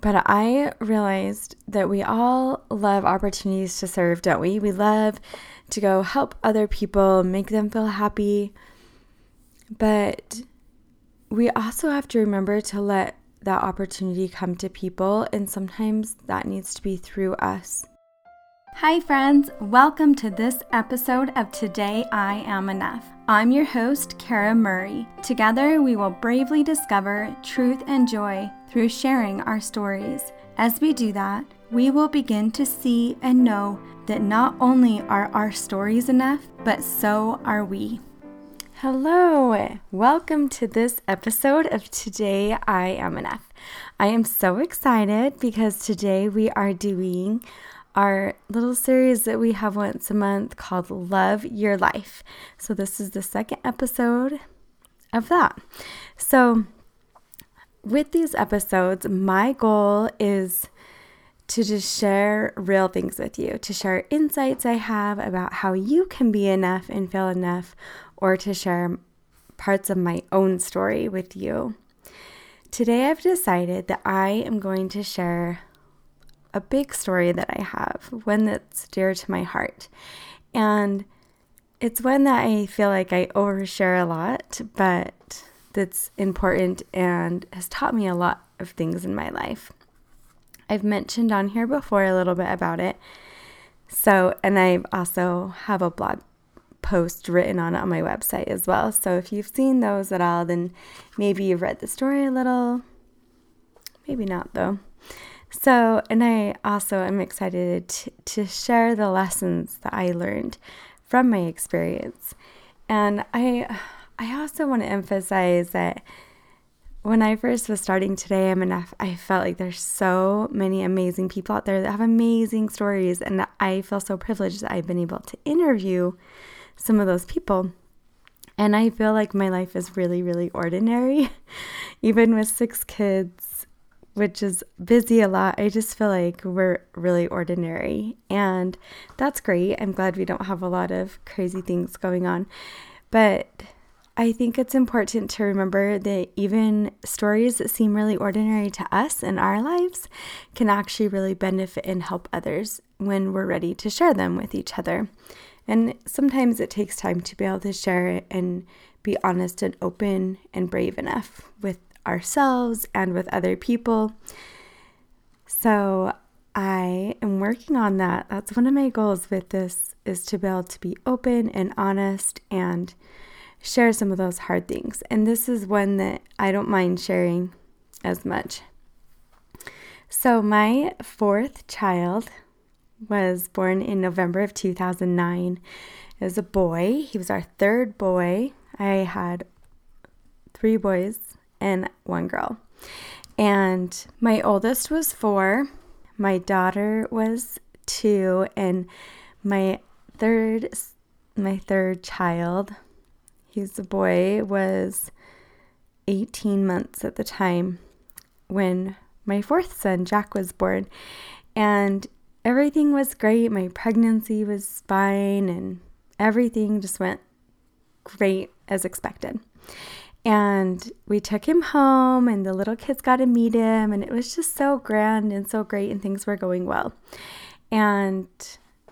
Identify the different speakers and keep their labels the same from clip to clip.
Speaker 1: But I realized that we all love opportunities to serve, don't we? We love to go help other people, make them feel happy. But we also have to remember to let that opportunity come to people, and sometimes that needs to be through us.
Speaker 2: Hi, friends. Welcome to this episode of Today I Am Enough. I'm your host, Kara Murray. Together, we will bravely discover truth and joy through sharing our stories. As we do that, we will begin to see and know that not only are our stories enough, but so are we.
Speaker 1: Hello, welcome to this episode of Today I Am Enough. I am so excited because today we are doing our little series that we have once a month called Love Your Life. So, this is the second episode of that. So, with these episodes, my goal is to just share real things with you, to share insights I have about how you can be enough and feel enough, or to share parts of my own story with you. Today, I've decided that I am going to share a big story that I have, one that's dear to my heart. And it's one that I feel like I overshare a lot, but that's important and has taught me a lot of things in my life. I've mentioned on here before a little bit about it. So, and I also have a blog post written on it on my website as well. So, if you've seen those at all, then maybe you've read the story a little. Maybe not, though. So, and I also am excited to, to share the lessons that I learned from my experience. And I I also want to emphasize that when I first was starting today, I'm enough. I felt like there's so many amazing people out there that have amazing stories, and I feel so privileged that I've been able to interview some of those people. And I feel like my life is really, really ordinary, even with six kids which is busy a lot. I just feel like we're really ordinary, and that's great. I'm glad we don't have a lot of crazy things going on. But I think it's important to remember that even stories that seem really ordinary to us in our lives can actually really benefit and help others when we're ready to share them with each other. And sometimes it takes time to be able to share it and be honest and open and brave enough with ourselves and with other people. So I am working on that. That's one of my goals with this is to be able to be open and honest and share some of those hard things. And this is one that I don't mind sharing as much. So my fourth child was born in November of 2009. It was a boy. He was our third boy. I had three boys and one girl. And my oldest was four, my daughter was two, and my third my third child, he's a boy, was 18 months at the time when my fourth son, Jack, was born. And everything was great. My pregnancy was fine, and everything just went great as expected. And we took him home, and the little kids got to meet him, and it was just so grand and so great, and things were going well. And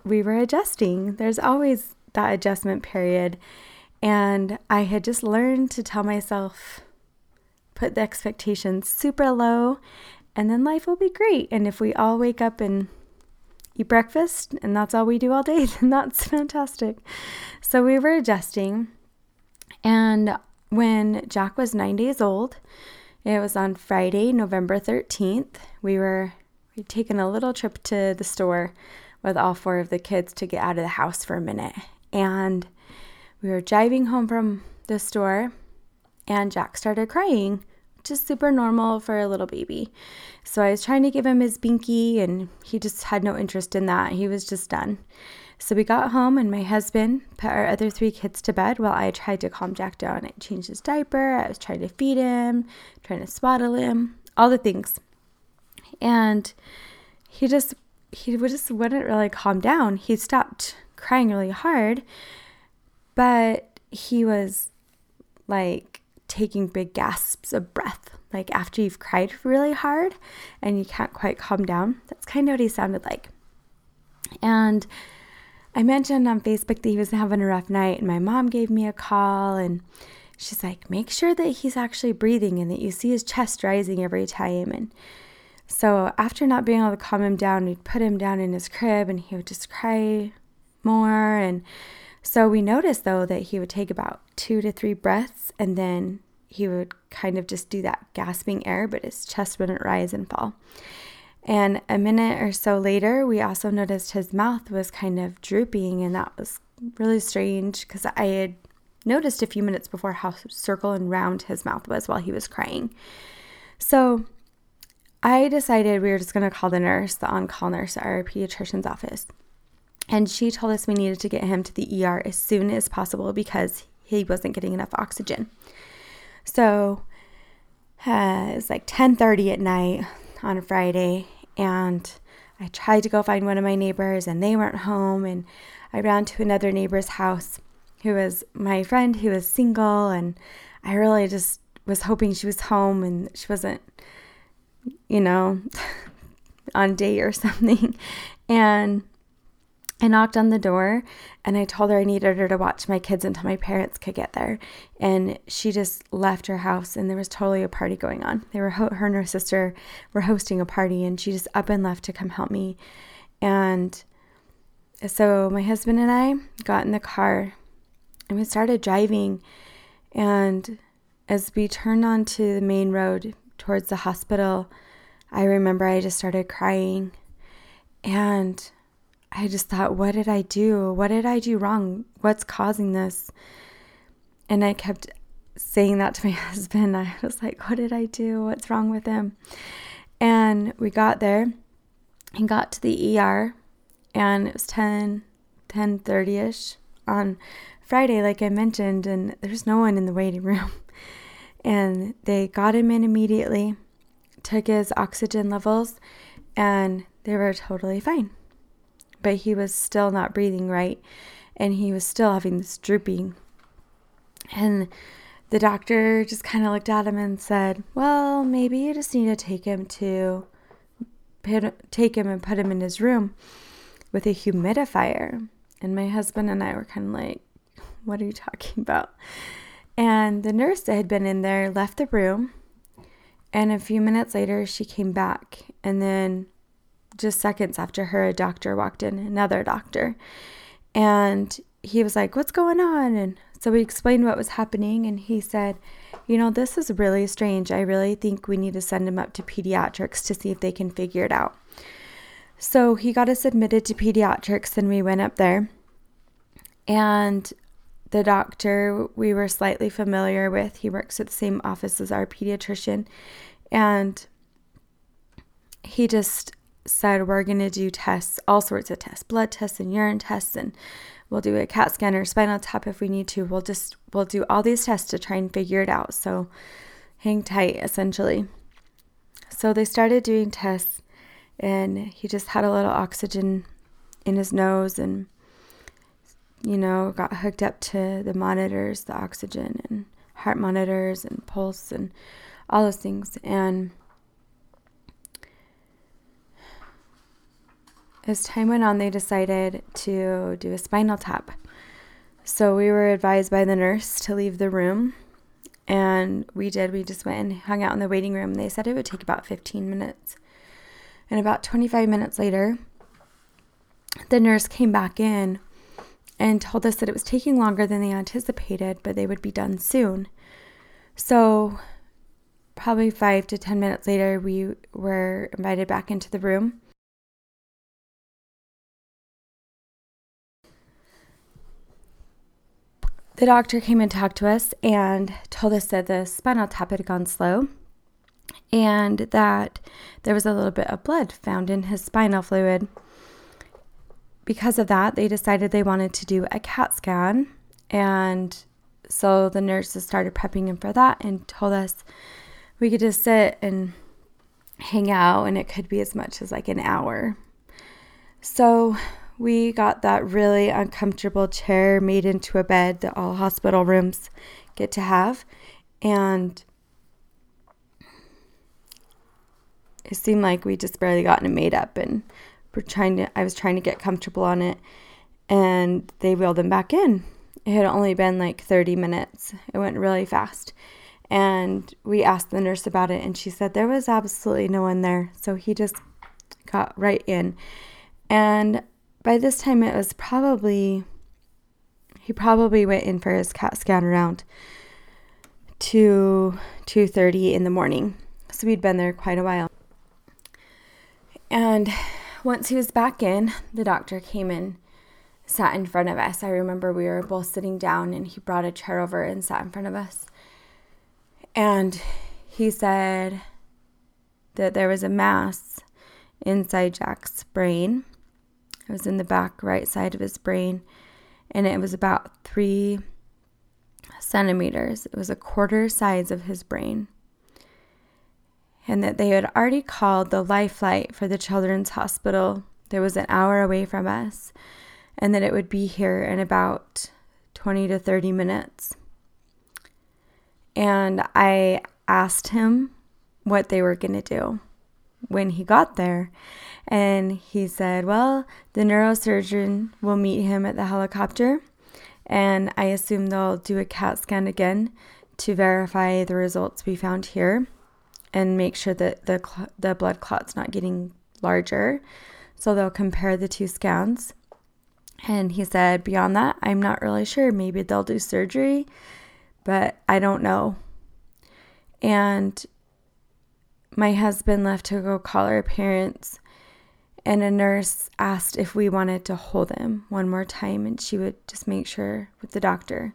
Speaker 1: we were adjusting. There's always that adjustment period. And I had just learned to tell myself, put the expectations super low, and then life will be great. And if we all wake up and eat breakfast and that's all we do all day, then that's fantastic. So we were adjusting. And when Jack was nine days old, it was on Friday, November 13th. We were we'd taken a little trip to the store with all four of the kids to get out of the house for a minute. And we were driving home from the store, and Jack started crying, just super normal for a little baby. So I was trying to give him his binky, and he just had no interest in that. He was just done. So we got home, and my husband put our other three kids to bed while I tried to calm Jack down. I changed his diaper, I was trying to feed him, trying to swaddle him, all the things. And he just he just wouldn't really calm down. He stopped crying really hard, but he was like taking big gasps of breath, like after you've cried really hard and you can't quite calm down. That's kind of what he sounded like. And I mentioned on Facebook that he was having a rough night, and my mom gave me a call, and she's like, make sure that he's actually breathing and that you see his chest rising every time. And so after not being able to calm him down, we'd put him down in his crib, and he would just cry more. And so we noticed though that he would take about two to three breaths, and then he would kind of just do that gasping air, but his chest wouldn't rise and fall. And a minute or so later, we also noticed his mouth was kind of drooping, and that was really strange because I had noticed a few minutes before how circle and round his mouth was while he was crying. So I decided we were just going to call the nurse, the on call nurse at our pediatrician's office. And she told us we needed to get him to the ER as soon as possible because he wasn't getting enough oxygen. So uh, it was like 10:30 at night on a Friday, and I tried to go find one of my neighbors, and they weren't home. And I ran to another neighbor's house, who was my friend who was single, and I really just was hoping she was home and she wasn't, you know, on date or something. And I knocked on the door and I told her I needed her to watch my kids until my parents could get there. And she just left her house and there was totally a party going on. They were her and her sister were hosting a party and she just up and left to come help me. And so my husband and I got in the car and we started driving and as we turned onto the main road towards the hospital, I remember I just started crying and I just thought, what did I do? What did I do wrong? What's causing this? And I kept saying that to my husband. I was like, what did I do? What's wrong with him? And we got there and got to the ER and it was 10 10 30ish on Friday like I mentioned and there's no one in the waiting room. And they got him in immediately, took his oxygen levels and they were totally fine but he was still not breathing right and he was still having this drooping. And the doctor just kind of looked at him and said, Well, maybe you just need to take him to take him and put him in his room with a humidifier. And my husband and I were kind of like, What are you talking about? And the nurse that had been in there left the room. And a few minutes later, she came back. And then just seconds after her, a doctor walked in, another doctor. And he was like, What's going on? And so we explained what was happening. And he said, You know, this is really strange. I really think we need to send him up to pediatrics to see if they can figure it out. So he got us admitted to pediatrics and we went up there. And the doctor we were slightly familiar with, he works at the same office as our pediatrician. And he just said we're going to do tests, all sorts of tests, blood tests and urine tests, and we'll do a CAT scan or spinal tap if we need to. We'll just we'll do all these tests to try and figure it out. So hang tight, essentially. So they started doing tests, and he just had a little oxygen in his nose, and you know got hooked up to the monitors, the oxygen and heart monitors and pulse and all those things, and As time went on, they decided to do a spinal tap. So we were advised by the nurse to leave the room. And we did. We just went and hung out in the waiting room. They said it would take about 15 minutes. And about 25 minutes later, the nurse came back in and told us that it was taking longer than they anticipated, but they would be done soon. So, probably five to 10 minutes later, we were invited back into the room. The doctor came and talked to us and told us that the spinal tap had gone slow and that there was a little bit of blood found in his spinal fluid. Because of that, they decided they wanted to do a CAT scan. And so the nurses started prepping him for that and told us we could just sit and hang out, and it could be as much as like an hour. So we got that really uncomfortable chair made into a bed that all hospital rooms get to have. And it seemed like we just barely gotten it made up and we're trying to I was trying to get comfortable on it and they wheeled him back in. It had only been like 30 minutes. It went really fast. And we asked the nurse about it and she said there was absolutely no one there. So he just got right in. And by this time it was probably he probably went in for his CAT scan around 2 2:30 in the morning. So we'd been there quite a while. And once he was back in, the doctor came in, sat in front of us. I remember we were both sitting down and he brought a chair over and sat in front of us. And he said that there was a mass inside Jack's brain. It was in the back right side of his brain, and it was about three centimeters. It was a quarter size of his brain. And that they had already called the life flight for the children's hospital that was an hour away from us, and that it would be here in about 20 to 30 minutes. And I asked him what they were going to do when he got there. And he said, Well, the neurosurgeon will meet him at the helicopter. And I assume they'll do a CAT scan again to verify the results we found here and make sure that the, cl- the blood clot's not getting larger. So they'll compare the two scans. And he said, Beyond that, I'm not really sure. Maybe they'll do surgery, but I don't know. And my husband left to go call our parents, and a nurse asked if we wanted to hold him one more time, and she would just make sure with the doctor.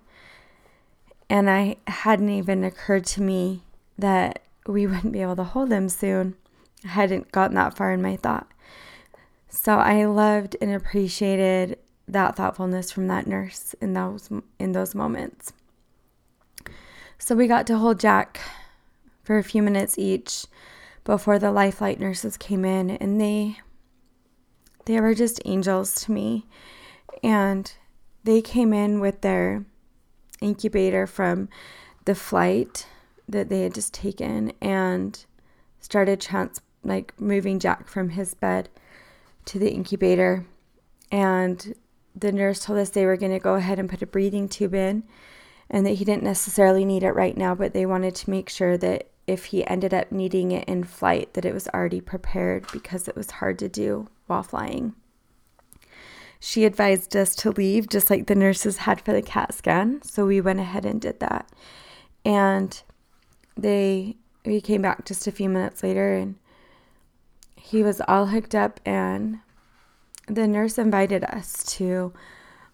Speaker 1: And I hadn't even occurred to me that we wouldn't be able to hold him soon. I hadn't gotten that far in my thought. So I loved and appreciated that thoughtfulness from that nurse in those in those moments. So we got to hold Jack for a few minutes each before the lifeline nurses came in and they they were just angels to me. And they came in with their incubator from the flight that they had just taken and started trans like moving Jack from his bed to the incubator. And the nurse told us they were going to go ahead and put a breathing tube in and that he didn't necessarily need it right now but they wanted to make sure that if he ended up needing it in flight, that it was already prepared because it was hard to do while flying. She advised us to leave just like the nurses had for the CAT scan, so we went ahead and did that. And they we came back just a few minutes later and he was all hooked up and the nurse invited us to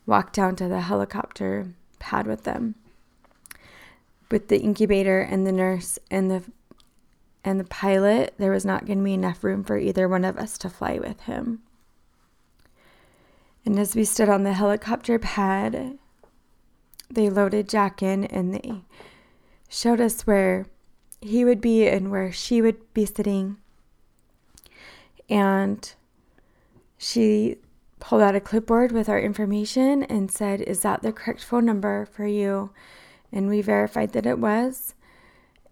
Speaker 1: walk down to the helicopter pad with them with the incubator and the nurse and the and the pilot, there was not going to be enough room for either one of us to fly with him. And as we stood on the helicopter pad, they loaded Jack in and they showed us where he would be and where she would be sitting. And she pulled out a clipboard with our information and said, Is that the correct phone number for you? And we verified that it was.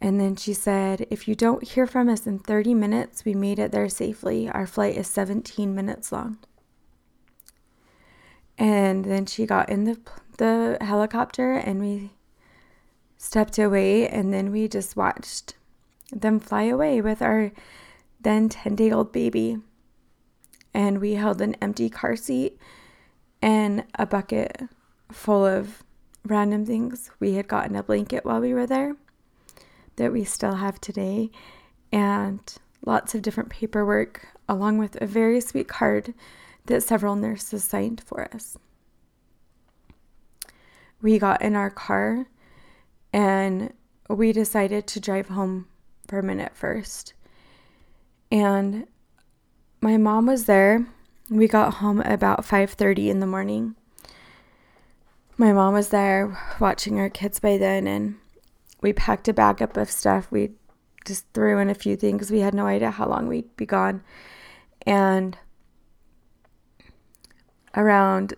Speaker 1: And then she said, If you don't hear from us in 30 minutes, we made it there safely. Our flight is 17 minutes long. And then she got in the, the helicopter and we stepped away. And then we just watched them fly away with our then 10 day old baby. And we held an empty car seat and a bucket full of random things. We had gotten a blanket while we were there that we still have today, and lots of different paperwork, along with a very sweet card that several nurses signed for us. We got in our car and we decided to drive home for a minute first. And my mom was there. We got home about 5:30 in the morning my mom was there watching our kids by then, and we packed a bag up of stuff. We just threw in a few things. We had no idea how long we'd be gone. And around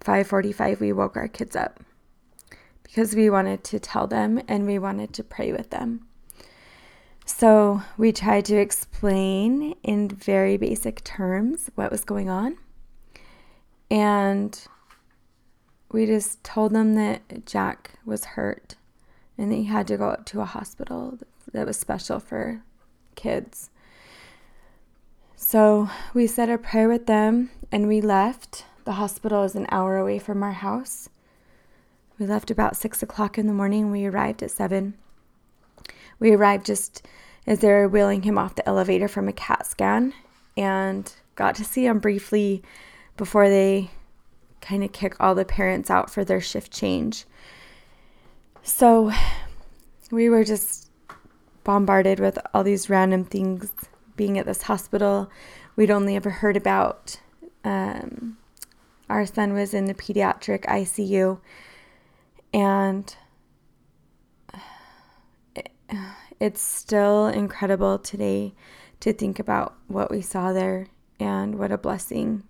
Speaker 1: 5:45 we woke our kids up because we wanted to tell them and we wanted to pray with them. So we tried to explain in very basic terms what was going on. And we just told them that Jack was hurt and that he had to go to a hospital that was special for kids. So we said a prayer with them and we left. The hospital is an hour away from our house. We left about six o'clock in the morning. We arrived at seven. We arrived just as they were wheeling him off the elevator from a CAT scan and got to see him briefly before they kind of kick all the parents out for their shift change. So we were just bombarded with all these random things being at this hospital. We'd only ever heard about um, our son was in the pediatric ICU, and it, it's still incredible today to think about what we saw there and what a blessing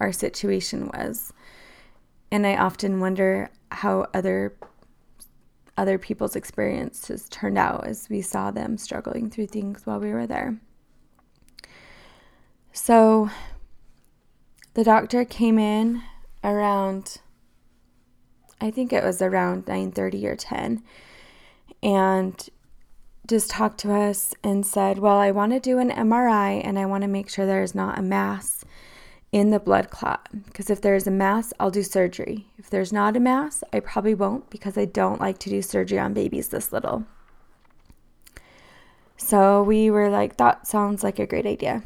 Speaker 1: our situation was. And I often wonder how other other people's experiences turned out as we saw them struggling through things while we were there. So the doctor came in around I think it was around 9:30 or 10 and just talked to us and said, "Well, I want to do an MRI and I want to make sure there's not a mass in the blood clot because if there's a mass, I'll do surgery. If there's not a mass, I probably won't because I don't like to do surgery on babies this little. So we were like, that sounds like a great idea.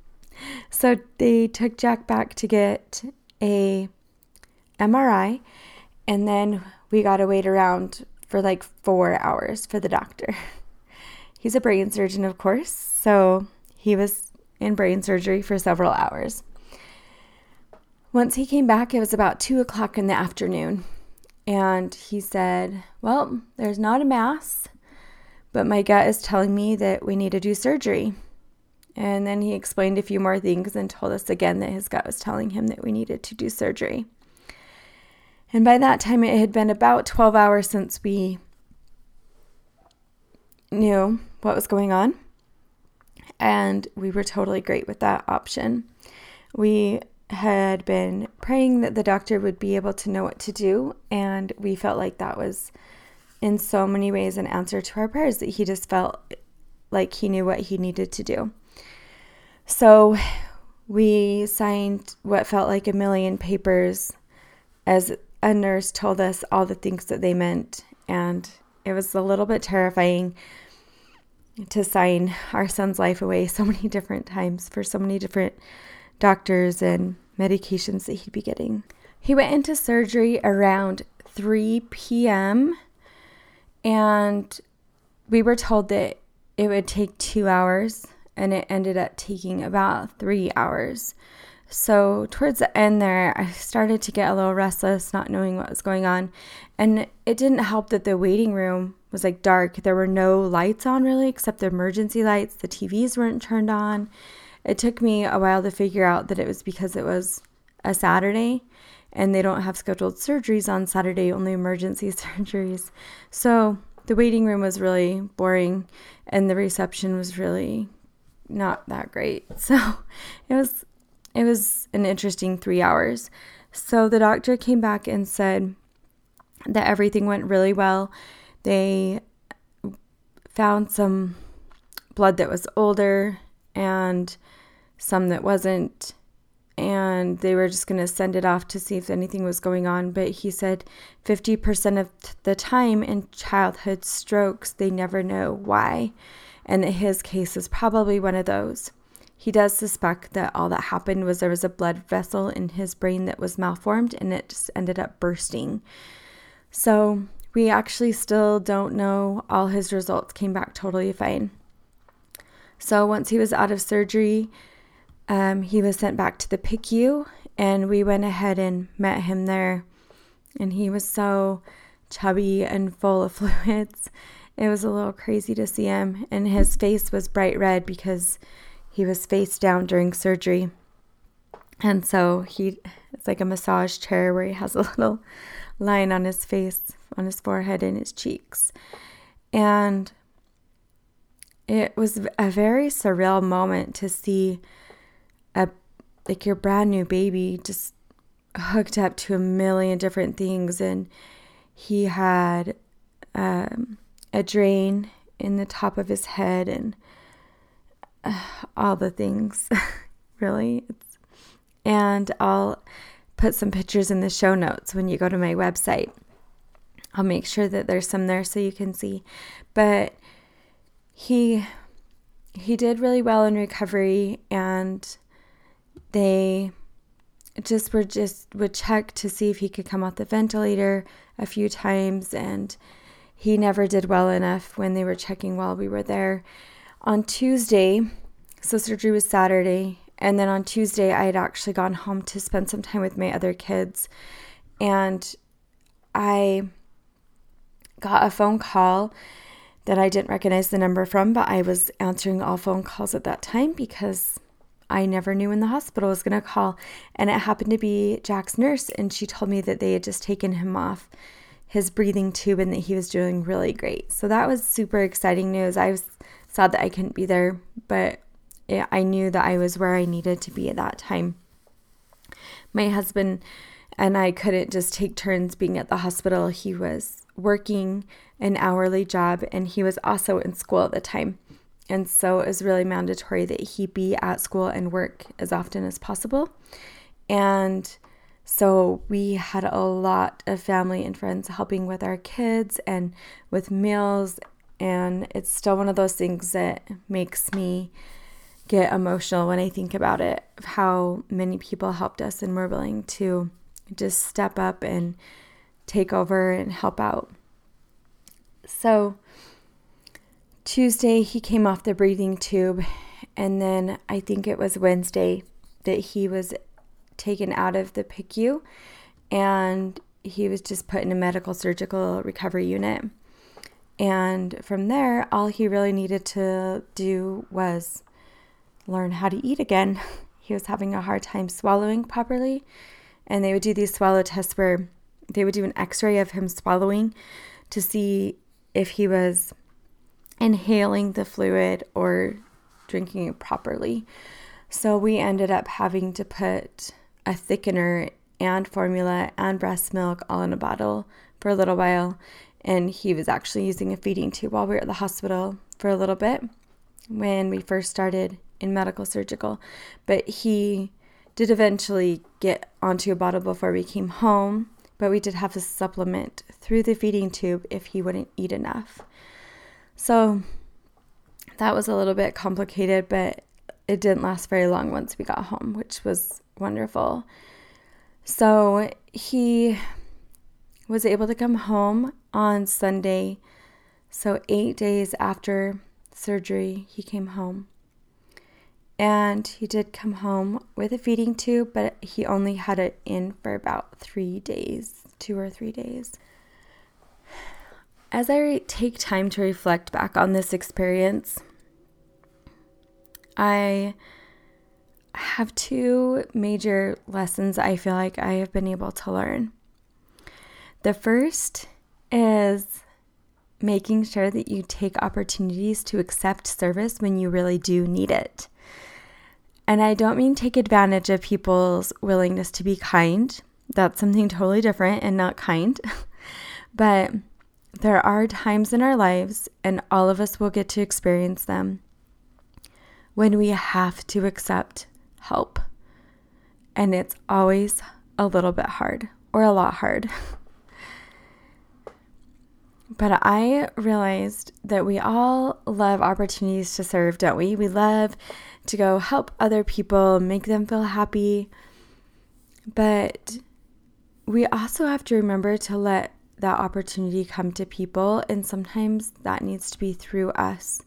Speaker 1: so they took Jack back to get a MRI, and then we got to wait around for like four hours for the doctor. He's a brain surgeon, of course, so he was in brain surgery for several hours. Once he came back, it was about two o'clock in the afternoon. And he said, Well, there's not a mass, but my gut is telling me that we need to do surgery. And then he explained a few more things and told us again that his gut was telling him that we needed to do surgery. And by that time, it had been about 12 hours since we knew what was going on. And we were totally great with that option. We had been praying that the doctor would be able to know what to do. And we felt like that was, in so many ways, an answer to our prayers, that he just felt like he knew what he needed to do. So we signed what felt like a million papers as a nurse told us all the things that they meant. And it was a little bit terrifying to sign our son's life away so many different times for so many different doctors and medications that he'd be getting. He went into surgery around 3 p.m. and we were told that it would take two hours and it ended up taking about three hours. So, towards the end there, I started to get a little restless, not knowing what was going on. And it didn't help that the waiting room was like dark. There were no lights on really, except the emergency lights. The TVs weren't turned on. It took me a while to figure out that it was because it was a Saturday and they don't have scheduled surgeries on Saturday, only emergency surgeries. So the waiting room was really boring and the reception was really not that great. So it was it was an interesting 3 hours. So the doctor came back and said that everything went really well. They found some blood that was older and some that wasn't. And they were just going to send it off to see if anything was going on. But he said 50% of the time in childhood strokes, they never know why. And that his case is probably one of those. He does suspect that all that happened was there was a blood vessel in his brain that was malformed and it just ended up bursting. So we actually still don't know. All his results came back totally fine. So once he was out of surgery, um, he was sent back to the PICU, and we went ahead and met him there. And he was so chubby and full of fluids. It was a little crazy to see him, and his face was bright red because he was face down during surgery. And so he, it's like a massage chair where he has a little line on his face, on his forehead, and his cheeks. And it was a very surreal moment to see like your brand new baby just hooked up to a million different things and he had um, a drain in the top of his head and uh, all the things really. It's, and i'll put some pictures in the show notes when you go to my website. I'll make sure that there's some there so you can see. But he he did really well in recovery and they just were just would check to see if he could come off the ventilator a few times and he never did well enough when they were checking while we were there. On tuesday so surgery was saturday and then on tuesday i had actually gone home to spend some time with my other kids and i got a phone call that i didn't recognize the number from but i was answering all phone calls at that time because I never knew when the hospital was going to call. And it happened to be Jack's nurse, and she told me that they had just taken him off his breathing tube and that he was doing really great. So that was super exciting news. I was sad that I couldn't be there, but it, I knew that I was where I needed to be at that time. My husband and I couldn't just take turns being at the hospital. He was working an hourly job and he was also in school at the time. And so it was really mandatory that he be at school and work as often as possible. And so we had a lot of family and friends helping with our kids and with meals. And it's still one of those things that makes me get emotional when I think about it, how many people helped us and were willing to just step up and take over and help out. So Tuesday, he came off the breathing tube, and then I think it was Wednesday that he was taken out of the PICU and he was just put in a medical surgical recovery unit. And from there, all he really needed to do was learn how to eat again. He was having a hard time swallowing properly. And they would do these swallow tests where they would do an x ray of him swallowing to see if he was inhaling the fluid or drinking it properly. So we ended up having to put a thickener and formula and breast milk all in a bottle for a little while. And he was actually using a feeding tube while we were at the hospital for a little bit when we first started in medical surgical. But he did eventually get onto a bottle before we came home. But we did have to supplement through the feeding tube if he wouldn't eat enough. So that was a little bit complicated, but it didn't last very long once we got home, which was wonderful. So he was able to come home on Sunday. So, eight days after surgery, he came home. And he did come home with a feeding tube, but he only had it in for about three days, two or three days. As I take time to reflect back on this experience, I have two major lessons I feel like I have been able to learn. The first is making sure that you take opportunities to accept service when you really do need it. And I don't mean take advantage of people's willingness to be kind. That's something totally different and not kind. but there are times in our lives, and all of us will get to experience them, when we have to accept help. And it's always a little bit hard or a lot hard. but I realized that we all love opportunities to serve, don't we? We love to go help other people, make them feel happy. But we also have to remember to let that opportunity come to people, and sometimes that needs to be through us.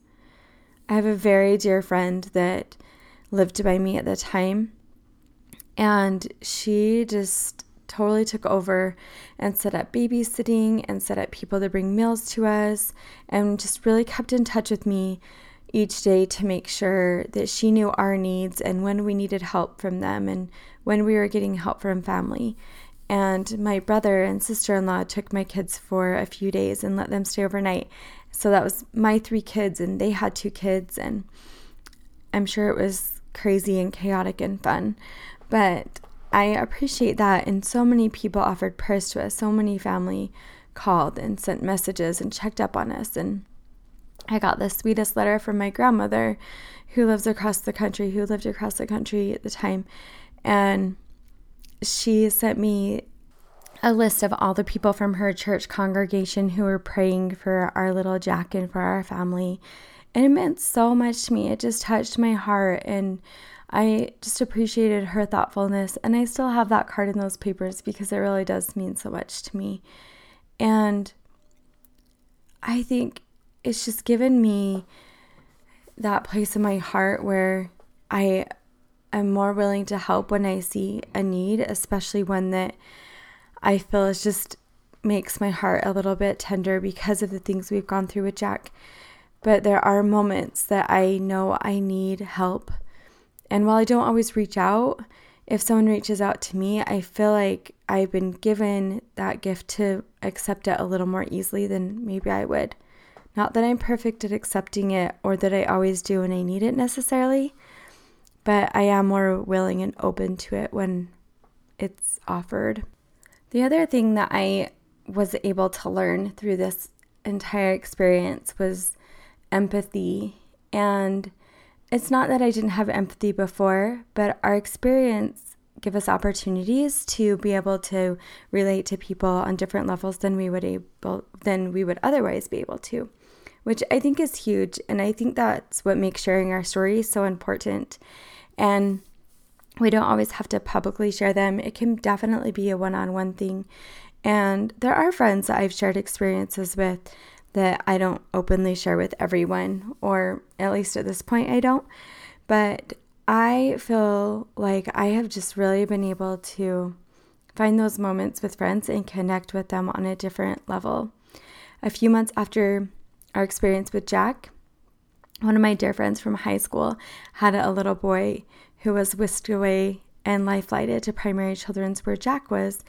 Speaker 1: I have a very dear friend that lived by me at the time, and she just totally took over and set up babysitting and set up people to bring meals to us and just really kept in touch with me each day to make sure that she knew our needs and when we needed help from them and when we were getting help from family. And my brother and sister in law took my kids for a few days and let them stay overnight. So that was my three kids, and they had two kids, and I'm sure it was crazy and chaotic and fun. But I appreciate that. And so many people offered prayers to us. So many family called and sent messages and checked up on us. And I got the sweetest letter from my grandmother who lives across the country, who lived across the country at the time. And she sent me a list of all the people from her church congregation who were praying for our little Jack and for our family. And it meant so much to me. It just touched my heart. And I just appreciated her thoughtfulness. And I still have that card in those papers because it really does mean so much to me. And I think it's just given me that place in my heart where I am more willing to help when I see a need, especially one that I feel is just makes my heart a little bit tender because of the things we've gone through with Jack. But there are moments that I know I need help and while I don't always reach out, if someone reaches out to me, I feel like I've been given that gift to accept it a little more easily than maybe I would. Not that I'm perfect at accepting it or that I always do when I need it necessarily, but I am more willing and open to it when it's offered. The other thing that I was able to learn through this entire experience was empathy and it's not that I didn't have empathy before, but our experience give us opportunities to be able to relate to people on different levels than we would able than we would otherwise be able to, which I think is huge and I think that's what makes sharing our stories so important. And we don't always have to publicly share them. It can definitely be a one-on-one thing. And there are friends that I've shared experiences with that I don't openly share with everyone, or at least at this point, I don't. But I feel like I have just really been able to find those moments with friends and connect with them on a different level. A few months after our experience with Jack, one of my dear friends from high school had a little boy who was whisked away and life flighted to primary children's where Jack was.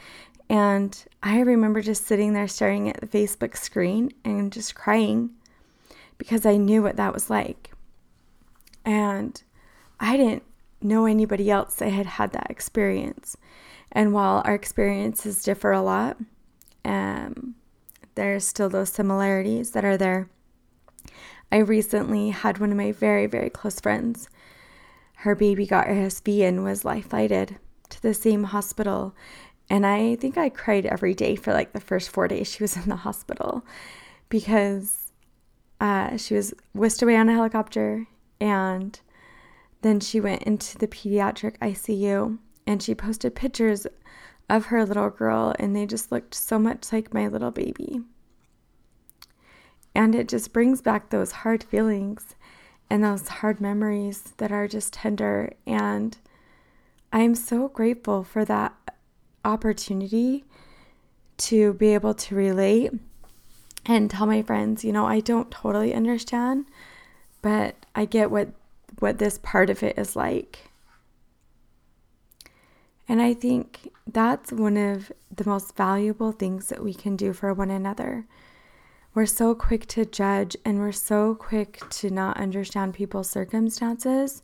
Speaker 1: And I remember just sitting there staring at the Facebook screen and just crying because I knew what that was like. And I didn't know anybody else that had had that experience. And while our experiences differ a lot, um, there's still those similarities that are there. I recently had one of my very, very close friends. Her baby got RSV and was life flighted to the same hospital and I think I cried every day for like the first four days she was in the hospital because uh, she was whisked away on a helicopter and then she went into the pediatric ICU and she posted pictures of her little girl and they just looked so much like my little baby. And it just brings back those hard feelings and those hard memories that are just tender. And I'm so grateful for that opportunity to be able to relate and tell my friends, you know, I don't totally understand, but I get what what this part of it is like. And I think that's one of the most valuable things that we can do for one another. We're so quick to judge and we're so quick to not understand people's circumstances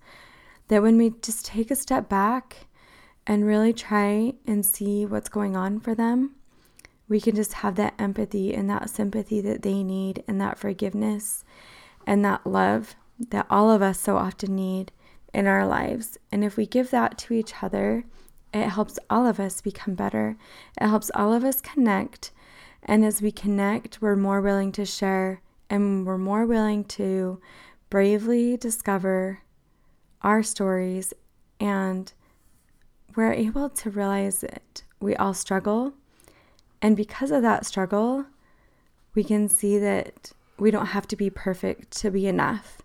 Speaker 1: that when we just take a step back and really try and see what's going on for them, we can just have that empathy and that sympathy that they need, and that forgiveness and that love that all of us so often need in our lives. And if we give that to each other, it helps all of us become better. It helps all of us connect. And as we connect, we're more willing to share and we're more willing to bravely discover our stories and we're able to realize that we all struggle. And because of that struggle, we can see that we don't have to be perfect to be enough.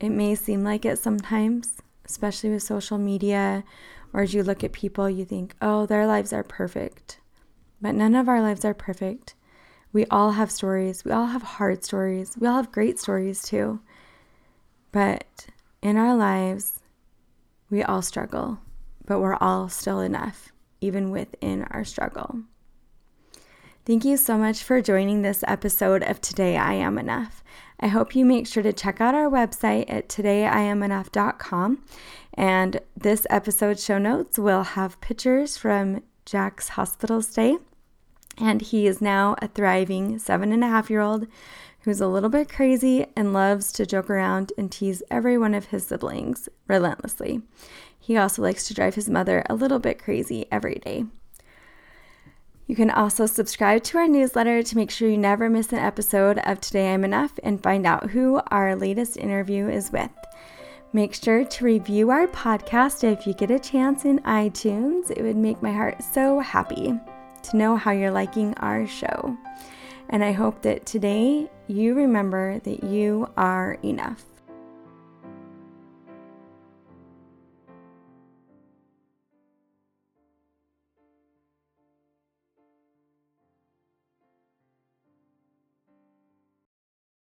Speaker 1: It may seem like it sometimes, especially with social media, or as you look at people, you think, oh, their lives are perfect. But none of our lives are perfect. We all have stories. We all have hard stories. We all have great stories too. But in our lives, we all struggle, but we're all still enough, even within our struggle. Thank you so much for joining this episode of Today I Am Enough. I hope you make sure to check out our website at todayiamenough.com. And this episode show notes will have pictures from Jack's hospital stay. And he is now a thriving seven and a half year old who's a little bit crazy and loves to joke around and tease every one of his siblings relentlessly. He also likes to drive his mother a little bit crazy every day. You can also subscribe to our newsletter to make sure you never miss an episode of Today I'm Enough and find out who our latest interview is with. Make sure to review our podcast if you get a chance in iTunes. It would make my heart so happy to know how you're liking our show. And I hope that today you remember that you are enough.